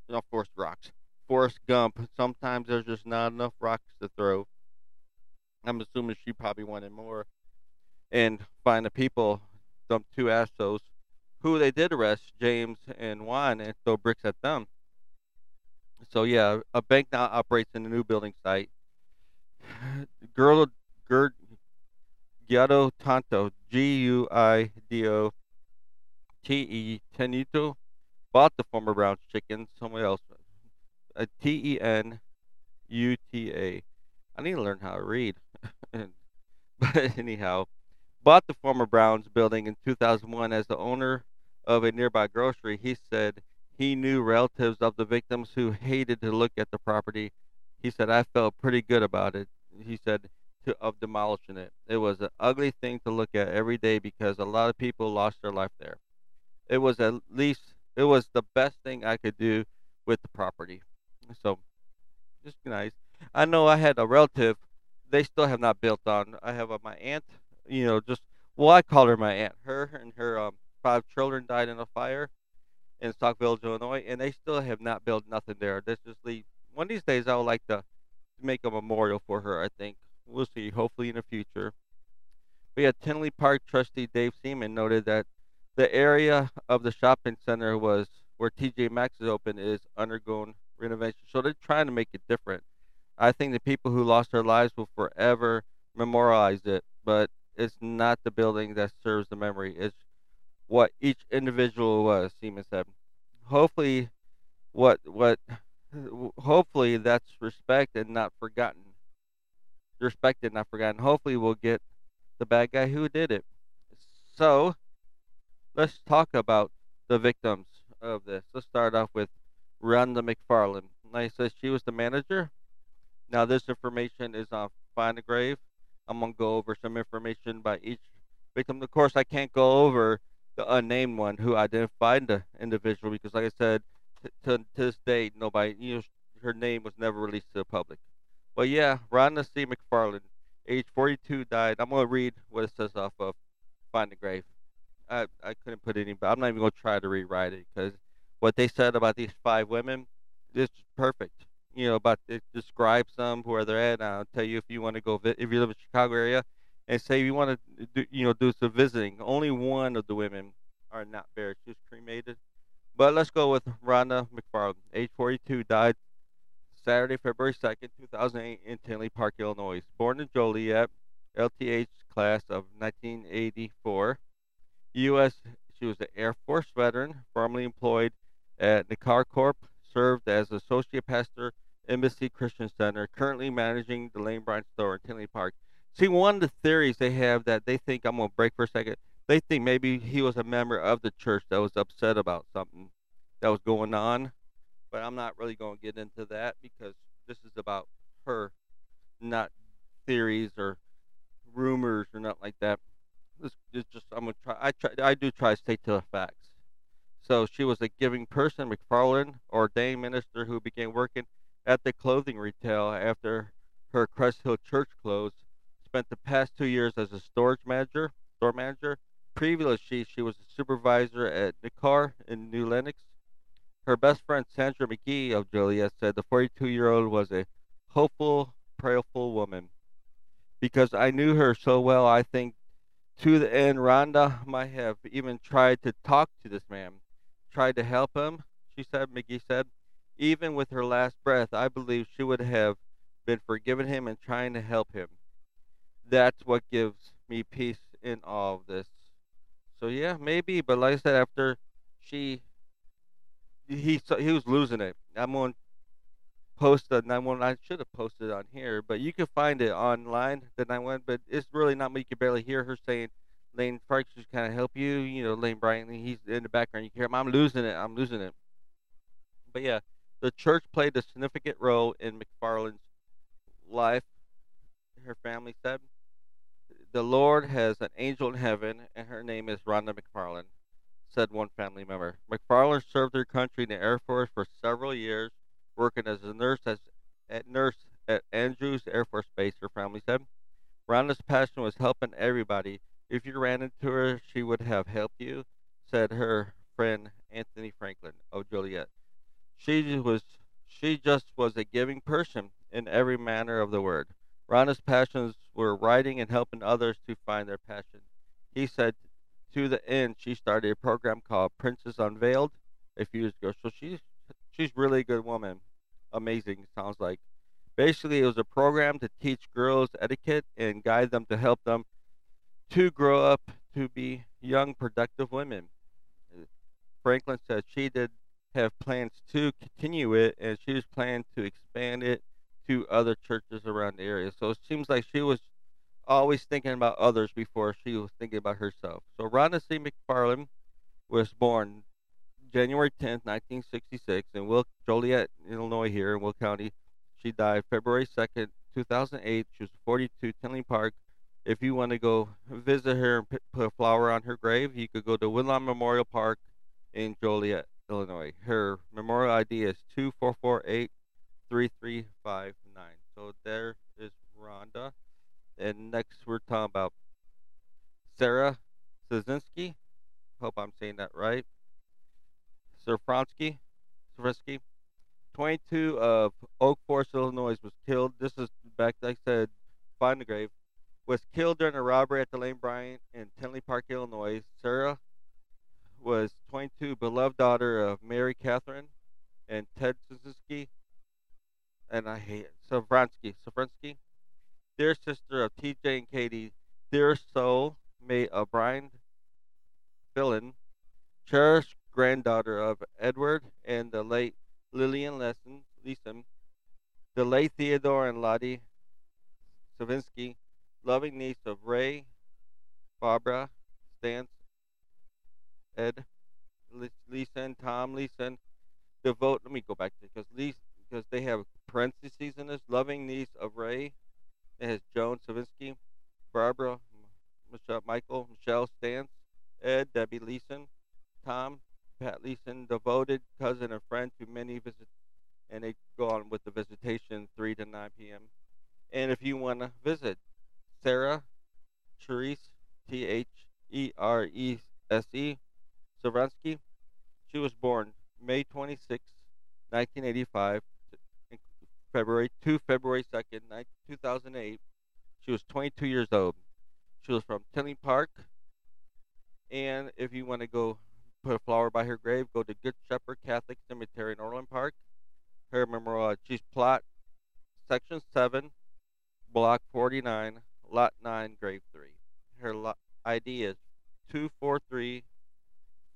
not Forest Rocks, Forrest Gump. Sometimes there's just not enough rocks to throw. I'm assuming she probably wanted more. And find the people, them two assholes, who they did arrest, James and Juan, and throw bricks at them. So yeah, a bank now operates in the new building site. Girl, Gerd, Guido Tanto, G U I D O T E Tenuto, bought the former Browns chicken. somewhere else, a T E N U T A. I need to learn how to read. but anyhow, bought the former Browns building in 2001 as the owner of a nearby grocery. He said he knew relatives of the victims who hated to look at the property. He said, I felt pretty good about it. He said, to, of demolishing it. It was an ugly thing to look at every day because a lot of people lost their life there. It was at least, it was the best thing I could do with the property. So, just nice. I know I had a relative, they still have not built on. I have a, my aunt, you know, just, well, I call her my aunt. Her and her um, five children died in a fire in Stockville, Illinois, and they still have not built nothing there. This just leave. One of these days, I would like to make a memorial for her. I think we'll see. Hopefully in the future. But yeah, Tinley Park trustee Dave Seaman noted that the area of the shopping center was where TJ Maxx is open is undergoing renovation. So they're trying to make it different. I think the people who lost their lives will forever memorialize it, but it's not the building that serves the memory. It's what each individual was, Seaman said. Hopefully, what what hopefully that's respect and not forgotten. Respected, not forgotten. Hopefully, we'll get the bad guy who did it. So, let's talk about the victims of this. Let's start off with Rhonda McFarland. I said, she was the manager. Now, this information is on Find the Grave. I'm going to go over some information by each victim. Of course, I can't go over the unnamed one who identified the individual because, like I said, t- to, to this date, nobody, you know, her name was never released to the public. But yeah, Rhonda C. McFarland, age 42, died. I'm going to read what it says off of Find the Grave. I, I couldn't put any, but I'm not even going to try to rewrite it because what they said about these five women is perfect. You know, about it describes them where they're at. And I'll tell you if you want to go, if you live in the Chicago area, and say you want to do, you know, do some visiting. Only one of the women are not buried. She was cremated. But let's go with Rhonda McFarland, age 42, died Saturday, February 2nd, 2008, in Tinley Park, Illinois. Born in Joliet, LTH class of 1984. U.S. She was an Air Force veteran, formerly employed at Nicor Corp. Served as associate pastor, Embassy Christian Center. Currently managing the Lane Bryant store in Tinley Park. See, one of the theories they have that they think I'm gonna break for a second. They think maybe he was a member of the church that was upset about something that was going on, but I'm not really gonna get into that because this is about her, not theories or rumors or nothing like that. This is just I'm gonna try. I try. I do try to stay to the facts. So she was a giving person. McFarland, ordained minister who began working at the clothing retail after her Crest Hill church closed, spent the past two years as a storage manager, store manager. Previously, she was a supervisor at Nicor in New Lenox. Her best friend Sandra McGee of Joliet said the 42 year old was a hopeful, prayerful woman. Because I knew her so well, I think to the end, Rhonda might have even tried to talk to this man, tried to help him, she said, McGee said. Even with her last breath, I believe she would have been forgiving him and trying to help him. That's what gives me peace in all of this. So yeah, maybe, but like I said, after she, he he was losing it. I'm to post the 911. I should have posted on here, but you can find it online. The 911, but it's really not. Me you can barely hear her saying, "Lane just kind of help you." You know, Lane Bryant. He's in the background. You hear him. I'm losing it. I'm losing it. But yeah, the church played a significant role in McFarland's life. Her family said, "The Lord has an angel in heaven, and her name is Rhonda McFarland." Said one family member. McFarland served her country in the Air Force for several years working as a nurse as, at nurse at Andrews Air Force Base, her family said. Rhonda's passion was helping everybody. If you ran into her, she would have helped you, said her friend Anthony Franklin oh, of Joliet. She was she just was a giving person in every manner of the word. Rhonda's passions were writing and helping others to find their passion. He said to the end she started a program called Princess Unveiled a few years ago. So she's she's really a good woman amazing, sounds like. Basically, it was a program to teach girls etiquette and guide them to help them to grow up to be young, productive women. Franklin said she did have plans to continue it, and she was planning to expand it to other churches around the area. So it seems like she was always thinking about others before she was thinking about herself. So Rhonda C. McFarland was born January 10th, 1966, in Will, Joliet, Illinois, here in Will County. She died February 2nd, 2008. She was 42, Tinley Park. If you want to go visit her and put a flower on her grave, you could go to Woodlawn Memorial Park in Joliet, Illinois. Her memorial ID is 2448 3359. So there is Rhonda. And next we're talking about Sarah Szynski. Hope I'm saying that right. Szafranski, Szafranski, 22 of Oak Forest, Illinois, was killed. This is back, like I said, find the grave. Was killed during a robbery at the Lane Bryant in Tinley Park, Illinois. Sarah was 22, beloved daughter of Mary Catherine and Ted Suzuki. And I hate it. Szafranski. Szafranski. Dear sister of TJ and Katie, dear soul, may O'Brien Fillin, cherished granddaughter of Edward and the late Lillian Leeson, Leeson the late Theodore and Lottie Savinsky, loving niece of Ray, Barbara, Stance, Ed, Leeson, Tom Leeson, devote. Let me go back to because Leeson, because they have parentheses in this. Loving niece of Ray, it has Joan Savinsky, Barbara, Michelle, Michael, Michelle Stance, Ed, Debbie Leeson, Tom, Pat Leeson, devoted cousin and friend to many visits, and they go on with the visitation 3 to 9 p.m. And if you want to visit, Sarah Therese, T H E R E S E, Szafranski, she was born May 26, 1985, February 2 February 2nd, 2008. She was 22 years old. She was from Tinley Park. And if you want to go put a flower by her grave, go to Good Shepherd Catholic Cemetery in Orland Park. Her memorial, she's plot section 7, block 49, lot 9, grave 3. Her ID is 243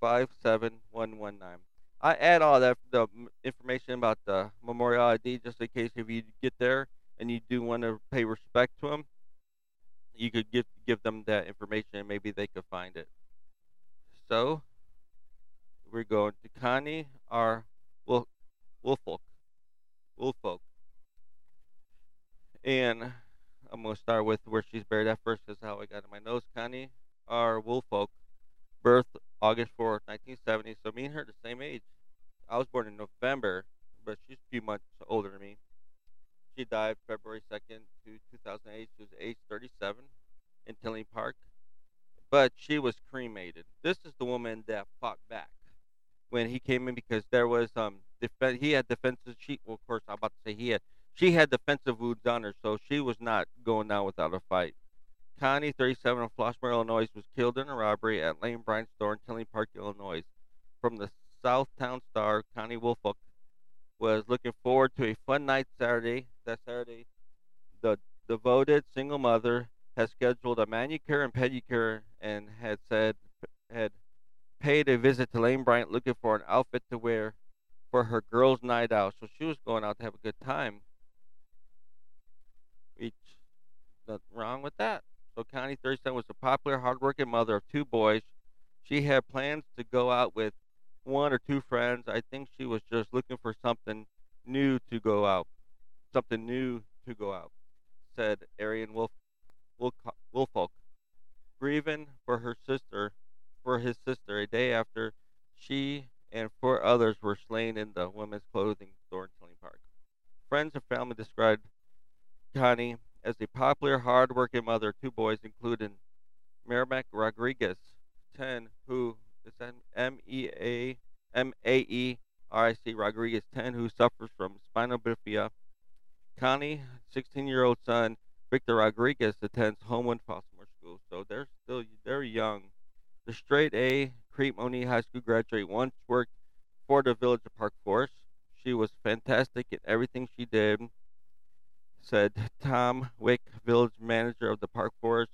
57119. I add all that the information about the memorial ID just in case if you get there and you do want to pay respect to them, you could give give them that information and maybe they could find it. So we're going to Connie R. Wolf, Woolfolk. Woolfolk. And I'm to start with where she's buried at first, because how I got in my nose. Connie R. Woolfolk, birth August 4th, 1970. So me and her the same age. I was born in November, but she's a few months older than me. She died February 2nd to 2008. She was age 37 in Tinley Park, but she was cremated. This is the woman that fought back when he came in because there was um def- he had defensive she well of course I'm about to say he had she had defensive wounds on her, so she was not going down without a fight. Connie, 37 of Flossmoor, Illinois, was killed in a robbery at Lane Bryant store in Tinley Park, Illinois. From the Southtown Star, Connie Woolfolk was looking forward to a fun night Saturday. That Saturday, the devoted single mother had scheduled a manicure and pedicure and had said had paid a visit to Lane Bryant looking for an outfit to wear for her girls' night out. So she was going out to have a good time. Which nothing wrong with that. So Connie Thurston was a popular, hardworking mother of two boys. She had plans to go out with one or two friends. I think she was just looking for something new to go out. Something new to go out, said Arian Wolf, Wolf, Woolfolk, grieving for her sister, for his sister, a day after she and four others were slain in the women's clothing store in Tinley Park. Friends and family described Connie as a popular, hard-working mother of two boys, including Merrimack Rodriguez, 10, who is M E A M A E R I C Rodriguez, 10, who suffers from spinal bifida. Connie, 16-year-old son, Victor Rodriguez, attends Homewood Flossmoor School, so they're still very young. The straight A Crete High School graduate once worked for the Village of Park Forest. She was fantastic in everything she did said Tom Mick, village manager of the Park Forest,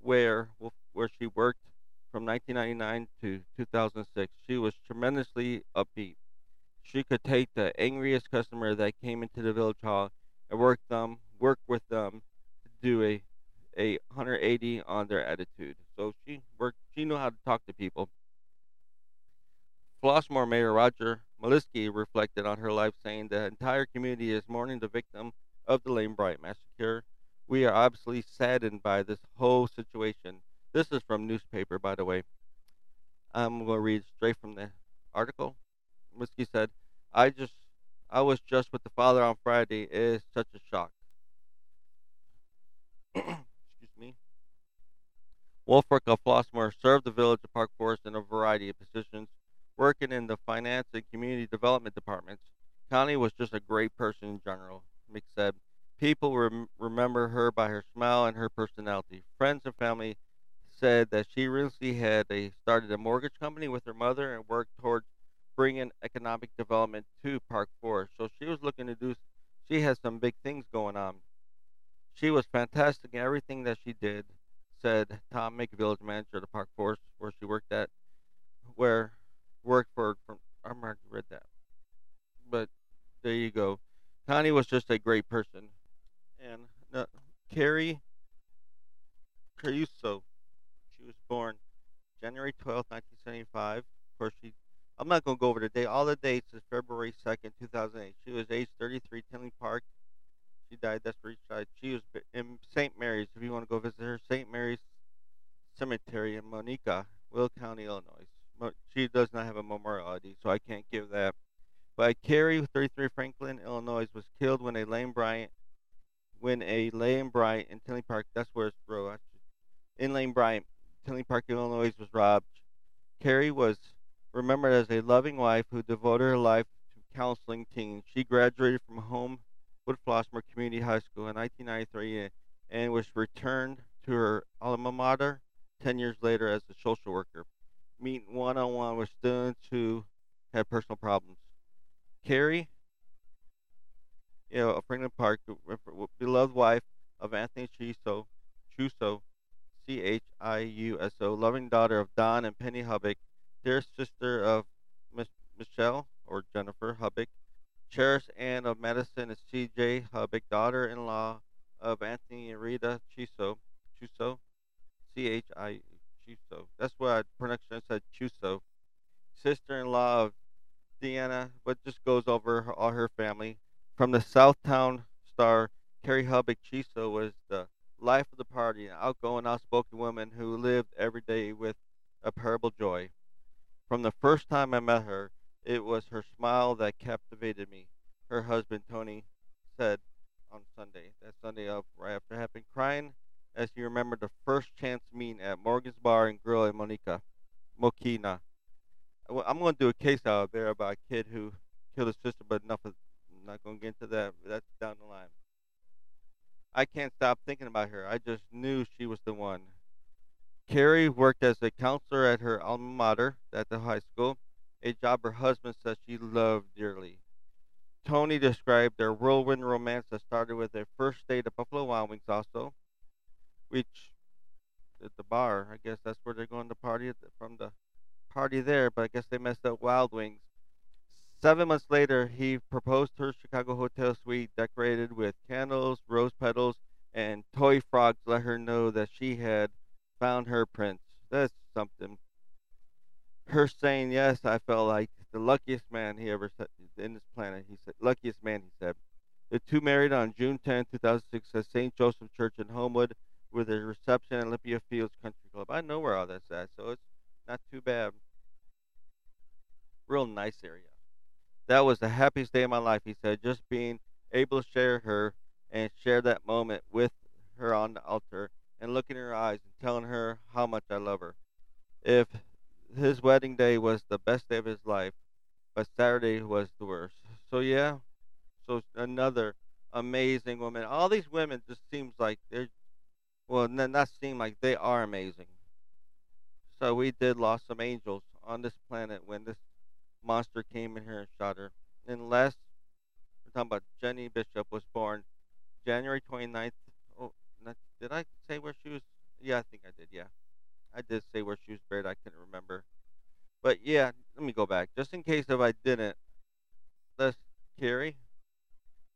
where where she worked from 1999 to 2006. She was tremendously upbeat. She could take the angriest customer that came into the village hall and work them, work with them to do a a 180 on their attitude. So she worked. She knew how to talk to people. Flossmoor Mayor Roger Maliski reflected on her life, saying the entire community is mourning the victim of the Lane Bryant massacre. We are obviously saddened by this whole situation. This is from newspaper, by the way. I'm going to read straight from the article. Whiskey said, "I just, I was just with the father on Friday. is such a shock." Excuse me. Wolfric of Flossmoor served the village of Park Forest in a variety of positions, working in the finance and community development departments. Connie was just a great person in general. Mick said, People rem- remember her by her smile and her personality. Friends and family said that she recently had a, started a mortgage company with her mother and worked towards bringing economic development to Park Forest. So she was looking to do, she has some big things going on. She was fantastic in everything that she did, said Tom Mick, village manager of the Park Forest, where she worked at, where worked for, from, I'm already read that. But there you go. Connie was just a great person. And uh, Carrie Caruso, she was born January 12, 1975. Of course, she. I'm not going to go over the date. All the dates is February 2nd, 2008. She was age 33, Tinley Park. She died. That's where she died. She was in St. Mary's. If you want to go visit her, St. Mary's Cemetery in Monica, Will County, Illinois. She does not have a memorial ID, so I can't give that by Carrie, 33 Franklin, Illinois, was killed when a Lane Bryant, when a Lane Bryant in Tinley Park, that's where it's bro, in Lane Bryant, Tinley Park, Illinois, was robbed. Carrie was remembered as a loving wife who devoted her life to counseling teens. She graduated from Homewood Flossmoor Community High School in 1993 and was returned to her alma mater 10 years later as a social worker. Meeting one on one with students who had personal problems. Carrie, you know, of Franklin Park, beloved wife of Anthony Chiuso, Chiuso, C H I U S O, loving daughter of Don and Penny Hubbock, dear sister of Michelle or Jennifer Hubbock, cherished aunt of Madison and C J Hubbock, daughter in law of Anthony and Rita Chuso, C H I Chuso. That's what I pronounced. I said Chuso. Sister in law of Deanna, but just goes over her, all her family. From the Southtown star, Carrie Hubbock Chiso was the life of the party, an outgoing, outspoken woman who lived every day with a parable joy. From the first time I met her, it was her smile that captivated me. Her husband, Tony, said on Sunday, that Sunday of right after had been crying as he remembered the first chance meeting at Morgan's Bar and Grill in Monica, Mokena. I'm going to do a case out there about a kid who killed his sister, but enough of, I'm not going to get into that. That's down the line. I can't stop thinking about her. I just knew she was the one. Carrie worked as a counselor at her alma mater at the high school, a job her husband said she loved dearly. Tony described their whirlwind romance that started with their first date at Buffalo Wild Wings, also, which at the bar. I guess that's where they're going to party from the party there, but I guess they messed up Wild Wings. Seven months later, he proposed her Chicago hotel suite decorated with candles, rose petals, and toy frogs. Let her know that she had found her prince. That's something. Her saying yes, I felt like the luckiest man he ever said in this planet. He said, luckiest man, he said. The two married on June 10, 2006, at St. Joseph Church in Homewood with a reception at Olympia Fields Country Club. I know where all that's at, so it's not too bad. Real nice area. That was the happiest day of my life, he said, just being able to share her and share that moment with her on the altar and looking in her eyes and telling her how much I love her. If his wedding day was the best day of his life, but Saturday was the worst. So yeah, so another amazing woman. All these women just seems like they're well, not seem like they are amazing. So we did lost some angels on this planet when this monster came in here and shot her. Last, we're talking about Jenny Bishop was born January 29th. Did I say where she was? Yeah, I think I did. Yeah, I did say where she was buried. I couldn't remember. But yeah, let me go back just in case if I didn't. This Carrie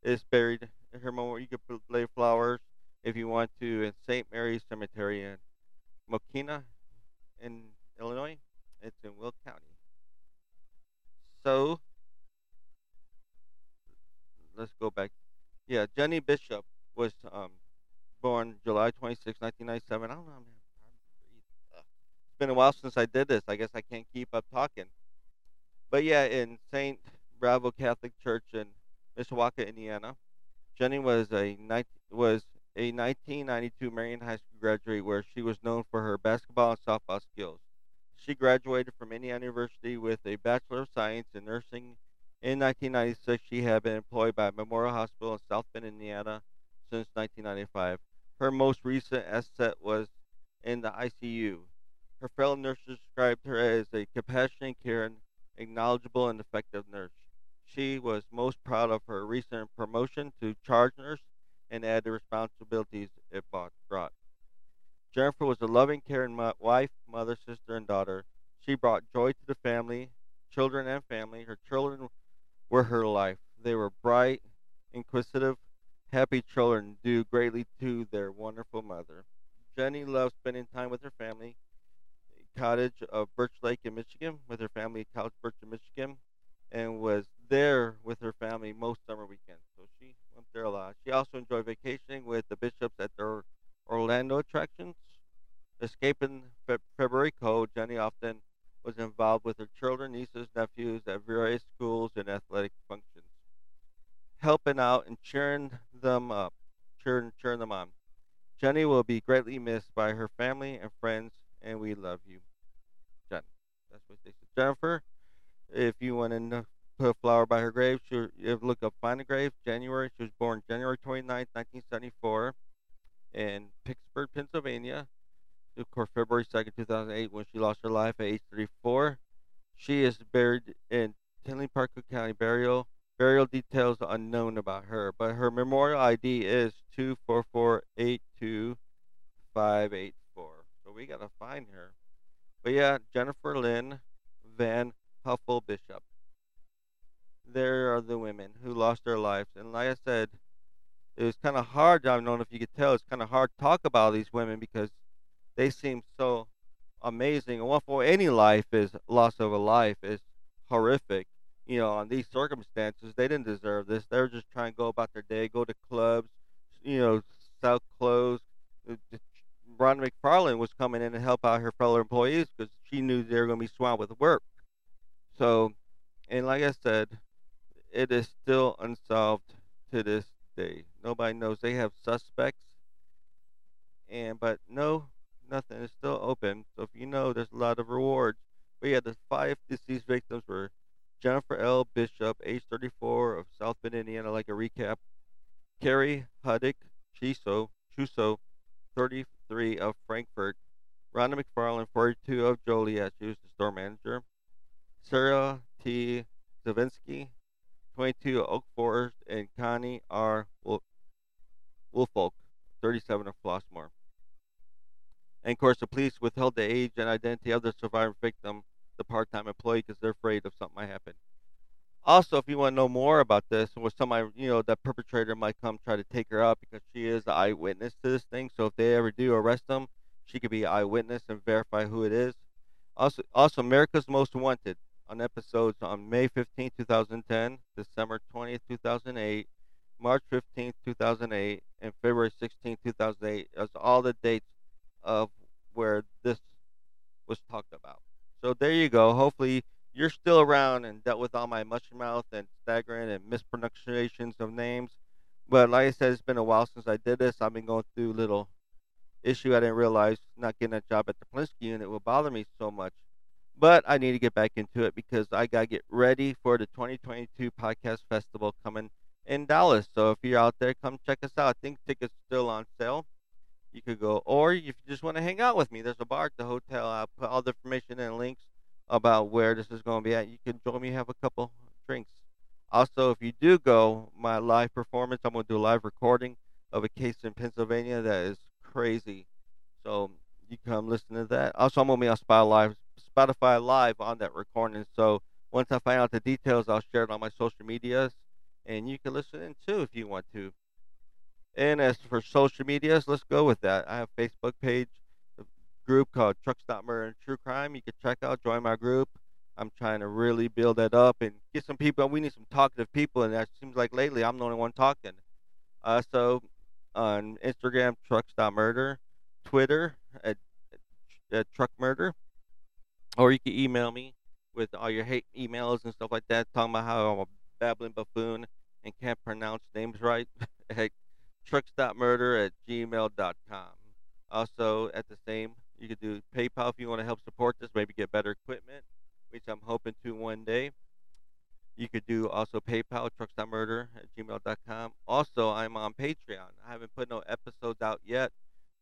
is buried. In her memorial. You could lay flowers if you want to in St. Mary's Cemetery in Mokena, in Illinois. It's in Will County. So let's go back. Yeah, Jenny Bishop was um, born July 26, 1997. I don't know, man. It's been a while since I did this. I guess I can't keep up talking. But yeah, in St. Bavo Catholic Church in Mishawaka, Indiana, Jenny was a was a 1992 Marian High School graduate where she was known for her basketball and softball skills. She graduated from Indiana University with a Bachelor of Science in Nursing. In 1996, she had been employed by Memorial Hospital in South Bend, Indiana since 1995. Her most recent asset was in the ICU. Her fellow nurses described her as a compassionate, caring, knowledgeable, and effective nurse. She was most proud of her recent promotion to charge nurse and added responsibilities it brought. Jennifer was a loving, caring wife, mother, sister, and daughter. She brought joy to the family, children, and family. Her children were her life. They were bright, inquisitive, happy children due greatly to their wonderful mother. Jenny loved spending time with her family. Cottage of Birch Lake in Michigan, with her family at Couch Birch in Michigan, and was there with her family most summer weekends. So she went there a lot. She also enjoyed vacationing with the bishops at their Orlando attractions. Escaping Fe- February cold, Jenny often was involved with her children, nieces, nephews at various schools and athletic functions, helping out and cheering them up, cheering, cheering them on. Jenny will be greatly missed by her family and friends, and we love you, Jenny. That's what they said. Jennifer, if you want to put a flower by her grave. She, if look up find a grave, January. She was born January 29, 1974, in Pittsburgh, Pennsylvania. Of course, February 2nd, 2008, when she lost her life at age 34. She is buried in Tinley Park County burial. Burial details unknown about her, but her memorial ID is 24482 So we gotta find her. But yeah, Jennifer Lynn Van Huffle Bishop there are the women who lost their lives. And like I said, it was kind of hard. I don't know if you could tell. It's kind of hard to talk about these women because they seem so amazing. And what for any life is loss of a life is horrific. You know, on these circumstances, they didn't deserve this. They were just trying to go about their day, go to clubs, you know, sell clothes, uh, Rhonda McFarland was coming in to help out her fellow employees because she knew they were going to be swamped with work. So, and like I said, it is still unsolved to this day. Nobody knows. They have suspects, and but no, nothing is still open. So if you know, there's a lot of rewards. But yeah, the five deceased victims were Jennifer L. Bishop, age 34, of South Bend, Indiana. Like a recap, Carrie Huddick, Chiso, Chuso, 33 of Frankfort, Rhonda McFarland, 42 of Joliet, she was the store manager, Sarah T. Zavinsky, 22 of Oak Forest, and Connie R. Woolfolk, 37 of Flossmoor. And of course, the police withheld the age and identity of the surviving victim, the part time employee, because they're afraid of something might happen. Also, if you want to know more about this, or somebody, you know, that perpetrator might come try to take her out because she is the eyewitness to this thing. So if they ever do arrest them, she could be eyewitness and verify who it is. Also, also America's Most Wanted on episodes on May 15, 2010, December 20, 2008, March 15, 2008, and February 16, 2008. That's all the dates of where this was talked about. So there you go. Hopefully you're still around and dealt with all my mushroom mouth and staggering and mispronunciations of names. But like I said, it's been a while since I did this. I've been going through a little issue I didn't realize not getting a job at the Polunsky unit would bother me so much. But I need to get back into it because I got to get ready for the 2022 Podcast Festival coming in Dallas. So if you're out there, come check us out. I think tickets still on sale. You could go, or if you just want to hang out with me, there's a bar at the hotel. I'll put all the information and links about where this is going to be at. You can join me, have a couple drinks. Also, if you do go, my live performance, I'm going to do a live recording of a case in Pennsylvania that is crazy. So you come listen to that. Also, I'm going to be on Spotify Live, Spotify Live on that recording. So once I find out the details, I'll share it on my social medias, and you can listen in too if you want to. And as for social medias, let's go with that. I have Facebook page, group called Truck Stop Murder and True Crime. You can check out, join my group. I'm trying to really build that up and get some people. We need some talkative people, and that seems like lately I'm the only one talking. Uh, so on Instagram, Truck Stop Murder, Twitter at, at Truck Murder, or you can email me with all your hate emails and stuff like that, talking about how I'm a babbling buffoon and can't pronounce names right. truckstopmurder at gmail.com. Also, at the same you could do PayPal if you want to help support this, maybe get better equipment, which I'm hoping to one day. You could do also PayPal, truckstopmurder at gmail.com. Also, I'm on Patreon. I haven't put no episodes out yet,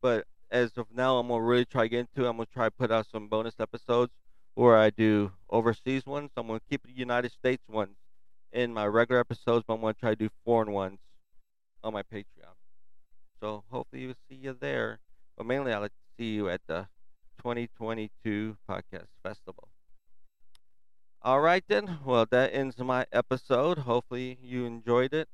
but as of now, I'm going to really try to get into it. I'm going to try to put out some bonus episodes where I do overseas ones. I'm going to keep the United States ones in my regular episodes, but I'm going to try to do foreign ones on my Patreon. So hopefully we'll see you there. But mainly, I'd like to see you at the 2022 Podcast Festival. All right, then. Well, that ends my episode. Hopefully, you enjoyed it.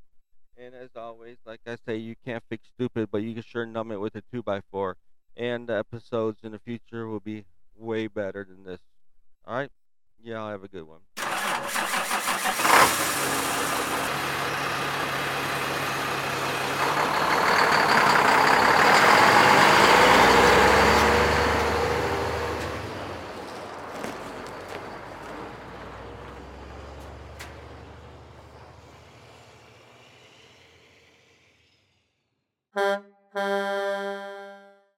And as always, like I say, you can't fix stupid, but you can sure numb it with a 2x4. And the episodes in the future will be way better than this. All right? Yeah, I'll have a good one. Huh? Huh?